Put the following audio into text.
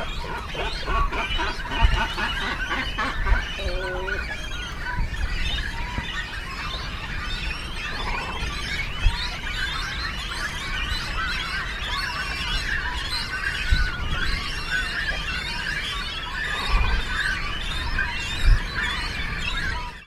Ha ha ha!